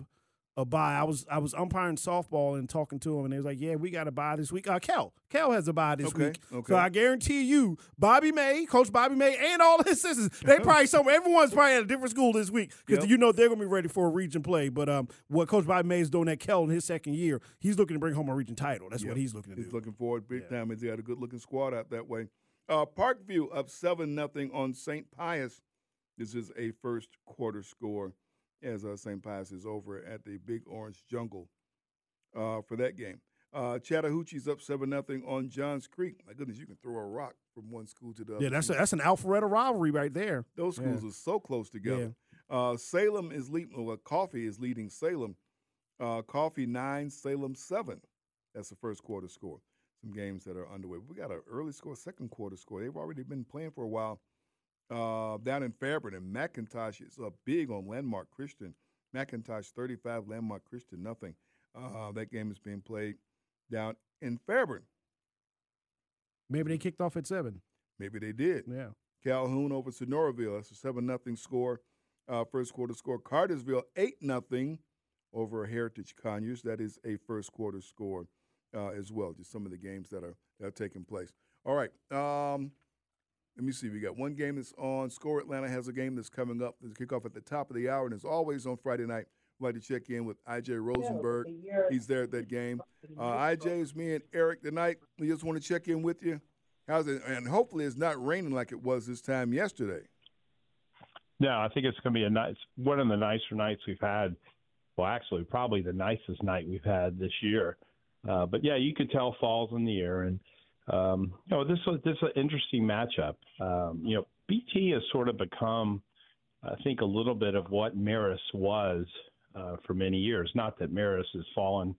a bye. I was I was umpiring softball and talking to him, and they was like, "Yeah, we got a bye this week." Uh, Cal Cal has a bye this Okay, week, okay. so I guarantee you, Bobby May, Coach Bobby May, and all his sisters, they *laughs* probably somewhere. Everyone's probably at a different school this week because Yep. you know they're gonna be ready for a region play. But um, what Coach Bobby May is doing at Cal in his second year, he's looking to bring home a region title. That's Yep. what he's looking to He's do. looking forward big time. He's got a good looking squad out that way. Uh, Parkview up seven nothing on St. Pius. This is a first quarter score as uh, St. Pius is over at the Big Orange Jungle uh, for that game. Uh, Chattahoochee's up seven nothing on Johns Creek. My goodness, you can throw a rock from one school to the other. Yeah, that's a, that's an Alpharetta rivalry right there. Those Yeah. schools are so close together. Uh, Salem is leading. Well, Coffee is leading Salem. Uh, Coffee nine, Salem seven. That's the first quarter score. Some games that are underway. We got an early score, second quarter score. They've already been playing for a while. Uh, down in Fairburn, and McIntosh is up big on Landmark Christian. McIntosh 35, Landmark Christian nothing. Uh, that game is being played down in Fairburn. Maybe they kicked off at seven. Maybe they did. Yeah. Calhoun over Sonoraville. That's a seven nothing score. Uh, first quarter score. Cartersville eight nothing over Heritage Conyers. That is a first quarter score uh, as well. Just some of the games that are that are taking place. All right. Um, let me see. We got one game that's on. Score Atlanta has a game that's coming up. There's a kickoff at the top of the hour, and as always on Friday night, we'd like to check in with IJ Rosenberg. He's there at that game. Uh, IJ is me and Eric tonight. We just want to check in with you. How's it? And hopefully, it's not raining like it was this time yesterday. No, I think it's going to be a nice one of the nicer nights we've had. Well, actually, probably the nicest night we've had this year. Uh, but yeah, you could tell falls in the air, and um, you know this was this is an interesting matchup. Um, you know, BT has sort of become, I think, a little bit of what Marist was uh, for many years. Not that Marist has fallen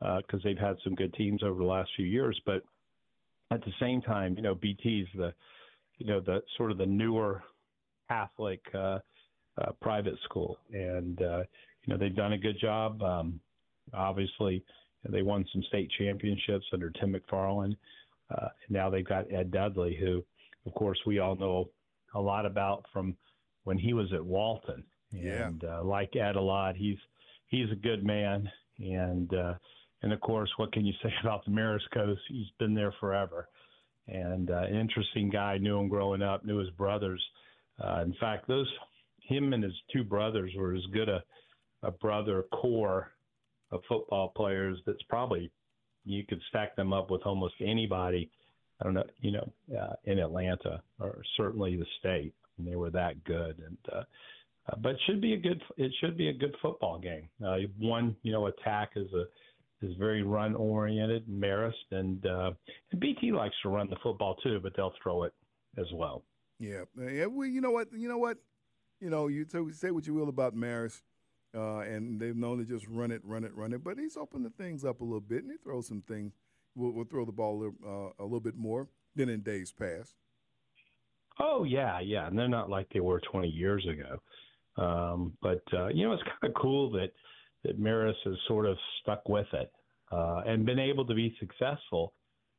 because uh, they've had some good teams over the last few years, but at the same time, you know, BT's the, you know, the sort of the newer Catholic uh, uh, private school, and uh, you know they've done a good job. Um, obviously, they won some state championships under Tim McFarland. Uh, and now they've got Ed Dudley, who, of course, we all know a lot about from when he was at Walton. Yeah. And uh, like Ed a lot, he's he's a good man, and uh, and of course, what can you say *laughs* about the Marist Coast? He's been there forever, and uh, an interesting guy. Knew him growing up. Knew his brothers. Uh, in fact, those him and his two brothers were as good a, a brother core of football players that's probably you could stack them up with almost anybody. I don't know, you know, uh, in Atlanta or certainly the state. And they were that good, and uh, uh, but it should be a good. It should be a good football game. Uh, one, you know, attack is a is very run oriented, Marist, and, uh, and BT likes to run the football too, but they'll throw it as well. Yeah, yeah. Well, you know what? You know what? You know, you say what you will about Marist, uh, and they've known to just run it, run it, run it. But he's opened the things up a little bit, and he throws some things. We'll, we'll throw the ball a little, uh, a little bit more than in days past. Oh yeah, yeah, and they're not like they were 20 years ago. Um, but uh, you know, it's kind of cool that that Marist has sort of stuck with it uh, and been able to be successful.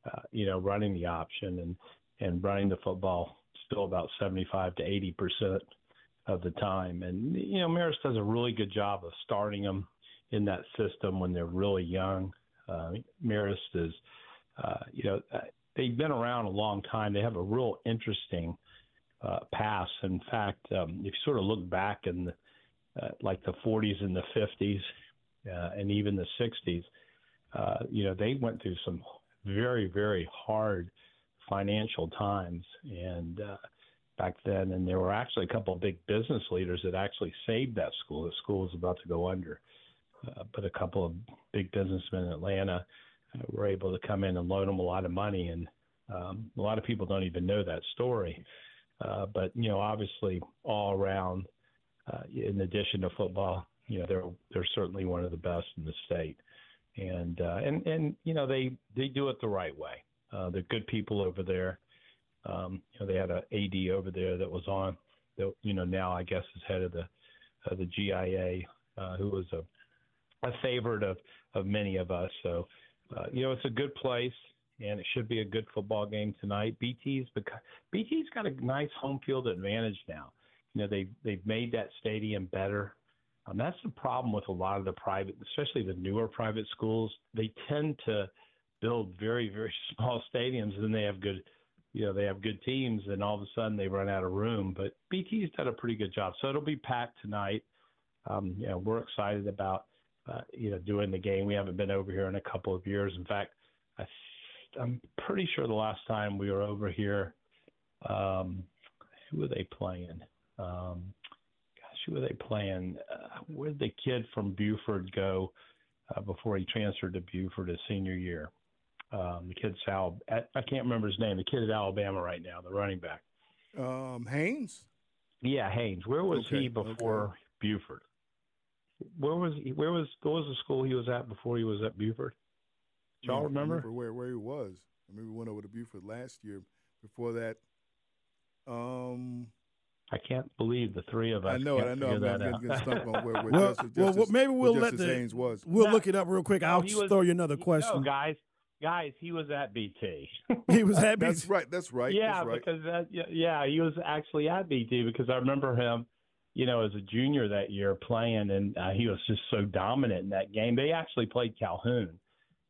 Uh, you know, running the option and and running the football still about 75 to 80 percent of the time. And you know, Marist does a really good job of starting them in that system when they're really young. Uh, Marist is, uh, you know, uh, they've been around a long time. They have a real interesting uh, pass. In fact, um, if you sort of look back in the, uh, like the 40s and the 50s, uh, and even the 60s, uh, you know, they went through some very, very hard financial times, and uh, back then, and there were actually a couple of big business leaders that actually saved that school. The school was about to go under, uh, but a couple of big businessmen in Atlanta uh, were able to come in and loan them a lot of money, and um, a lot of people don't even know that story. Uh, but you know, obviously, all around, uh, in addition to football, you know, they're they're certainly one of the best in the state, and uh, and and you know, they they do it the right way. Uh, they're good people over there. Um, you know, they had a AD over there that was on, that, you know, now I guess is head of the uh, the GIA, uh, who was a a favorite of of many of us. So, uh, you know, it's a good place, and it should be a good football game tonight. BT's because BT's got a nice home field advantage now. You know, they they've made that stadium better. Um, that's the problem with a lot of the private, especially the newer private schools. They tend to build very very *laughs* small stadiums, and then they have good you know they have good teams, and all of a sudden they run out of room. But BT's done a pretty good job, so it'll be packed tonight. Um, you know, we're excited about uh, you know doing the game. We haven't been over here in a couple of years. In fact, I, I'm pretty sure the last time we were over here, um, who were they playing? Um, gosh, who were they playing? Uh, where did the kid from Buford go uh, before he transferred to Buford his senior year? Um, the kid's Al. I can't remember his name. The kid at Alabama right now, the running back. Um, Haynes. Yeah, Haynes. Where was Okay, he before okay. Buford? Where was he? Where was what was the school he was at before he was at Buford? Do y'all Yeah, I remember? where where he was? I remember we went over to Buford last year. Before that, um, I can't believe the three of us. I know it. I know. figure I'm, that I'm getting stuck on where, where Well, Justice, well, Justice, maybe we'll let Justice the Haynes was. we'll No. look it up real quick. I'll just was- throw you another No, question. guys, guys, he was at BT. *laughs* He was at BT. That's BT. right. That's right. yeah, that's right. because that, yeah, yeah, he was actually at BT because I remember him, you know, as a junior that year playing, and uh, he was just so dominant in that game. They actually played Calhoun.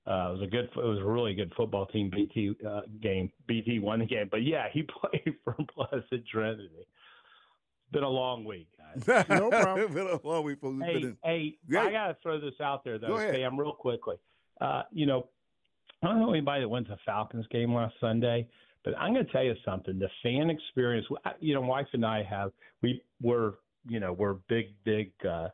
Uh, it was a good, it was a really good football team. BT uh, game, BT won the game, but yeah, he *laughs* played for Blessed Trinity. It's been a long week, guys. *laughs* No problem. Been a long week, folks. We've Hey, been in- hey, Yeah. I gotta throw this out there though, Go ahead. Sam, real quickly. Uh, you know, I don't know anybody that went to Falcons game last Sunday, But I'm going to tell you something. The fan experience, you know, wife and I have we were you know we're big big. uh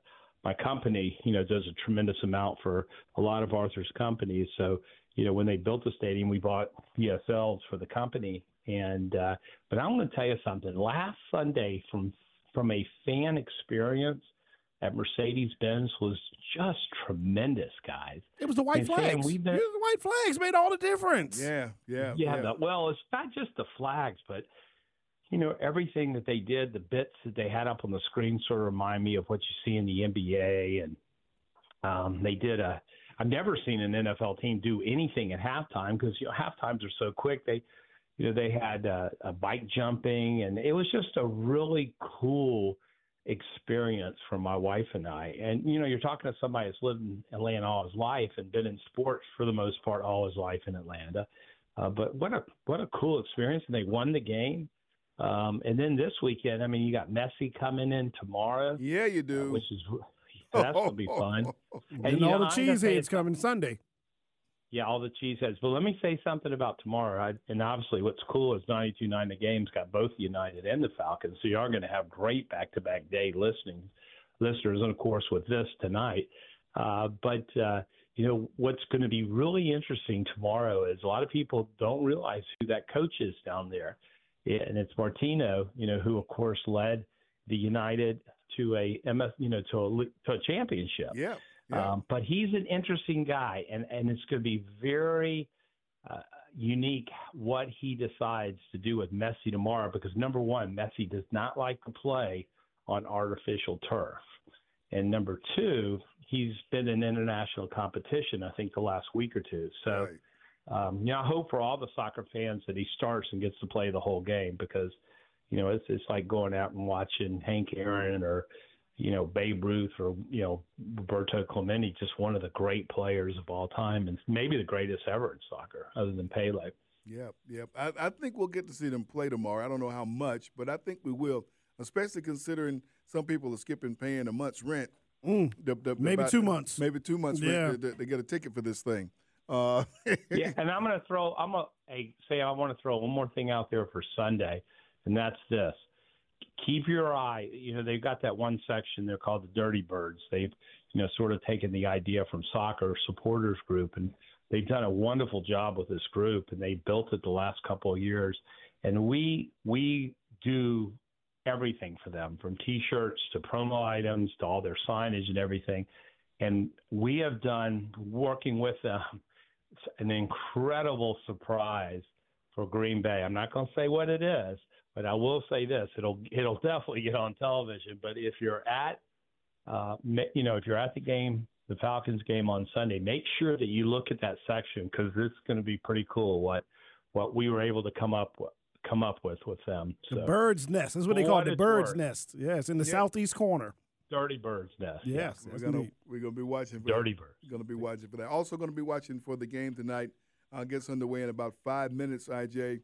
my company, you know, does a tremendous amount for a lot of Arthur's companies. So, you know, when they built the stadium, we bought PSLs for the company. And uh, but I'm going to tell you something. Last Sunday, from from a fan experience at Mercedes Benz was just tremendous, guys. It was the white And flags. we've been- the white flags made all the difference. Yeah, yeah, yeah, yeah. the- well, it's not just the flags, but you know everything that they did, the bits that they had up on the screen sort of remind me of what you see in the NBA, and um, they did a. I've never seen an NFL team do anything at halftime because you know half times are so quick. They, you know, they had uh, a bike jumping, and it was just a really cool experience for my wife and I. And you know, you're talking to somebody that's lived in Atlanta all his life and been in sports for the most part all his life in Atlanta. Uh, but what a what a cool experience! And they won the game. Um, and then this weekend, I mean, you got Messi coming in tomorrow. Yeah, you do. which is *laughs* that's gonna be fun. *laughs* And, you all know, the cheeseheads coming Sunday. Yeah, all the cheeseheads. But let me say something about tomorrow. I, and obviously, what's cool is 92.9 The Game's got both United and the Falcons. So you are going to have great back-to-back day listening listeners, and of course with this tonight. Uh, but uh, you know what's going to be really interesting tomorrow is a lot of people don't realize who that coach is down there, and it's Martino. You know who of course led the United to a MS, you know to a to a championship. Yeah. Um, but he's an interesting guy, and, and it's going to be very uh, unique what he decides to do with Messi tomorrow because, number one, Messi does not like to play on artificial turf. And number two, he's been in international competition, I think, the last week or two. So, um, you know, I hope for all the soccer fans that he starts and gets to play the whole game because, you know, it's, it's like going out and watching Hank Aaron or, you know, Babe Ruth or, you know, Roberto Clemente, just one of the great players of all time and maybe the greatest ever in soccer other than Pele. Yep, yep. I, I think we'll get to see them play tomorrow. I don't know how much, but I think we will, especially considering some people are skipping paying a month's rent. Mm, The- the- maybe about- two months. Maybe two months Yeah. rent to, to get a ticket for this thing. Uh, *laughs* yeah, and I'm going to throw. I'm a hey, say I want to throw one more thing out there for Sunday, and that's this: keep your eye. You know, they've got that one section they're called the Dirty Birds. They've you know sort of taken the idea from soccer supporters group, and they've done a wonderful job with this group, and they built it the last couple of years, and we we do everything for them from t-shirts to promo items to all their signage and everything and we have done working with them an incredible surprise for Green Bay. I'm not going to say what it is, but I will say this: it'll it'll *laughs* definitely get on television. But if you're at, uh, you know, if you're at the game, the Falcons game on Sunday, make sure that you look at that section because it's going to be pretty cool what what we were able to come up with, come up with with them. The bird's nest. That's what they call it, the bird's worth. nest. Yes, in the Yeah. southeast corner. Dirty Bird's Nest. Yes, we're gonna neat. we're gonna be watching for Dirty that. Birds. Gonna be watching for that. Also gonna be watching for the game tonight. Uh, gets underway in about five minutes. IJ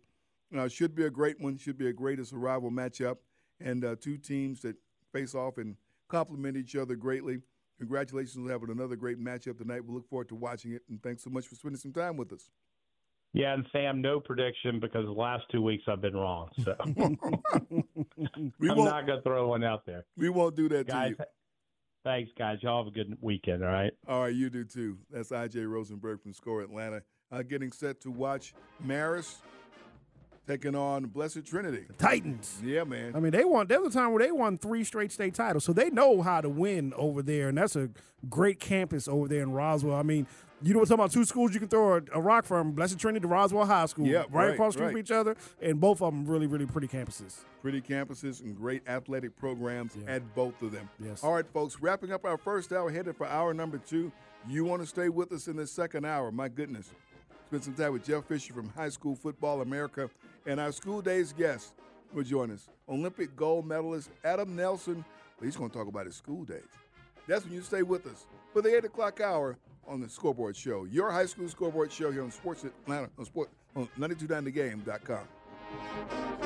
uh, should be a great one. Should be a greatest arrival matchup, and uh, two teams that face off and complement each other greatly. Congratulations on having another great matchup tonight. We look forward to watching it, and thanks so much for spending some time with us. Yeah, and Sam, no prediction because the last two weeks I've been wrong. So *laughs* *laughs* I'm not going to throw one out there. We won't do that Guys, to you. thanks, guys. Y'all have a good weekend, all right? All right, you do too. That's IJ Rosenberg from Score Atlanta. Uh, getting set to watch Marist taking on Blessed Trinity. Titans. Yeah, man. I mean, they won. There was a time where they won three straight state titles, so they know how to win over there, and that's a great campus over there in Roswell. I mean, you know, what we're talking about two schools you can throw a, a rock from: Blessed Trinity to Roswell High School, Yeah, right, right, across the street right. from each other, and both of them really, really pretty campuses. Pretty campuses and great athletic programs at both of them. Yes. All right, folks, wrapping up our first hour, headed for hour number two. You want to stay with us in this second hour? My goodness. Spend some time with Jeff Fisher from High School Football America. And our school days guest will join us. Olympic gold medalist Adam Nelson. He's going to talk about his school days. That's when you stay with us for the 8 o'clock hour on the Scoreboard Show. Your high school scoreboard show here on Sports Atlanta, on, sport, on 929thegame.com.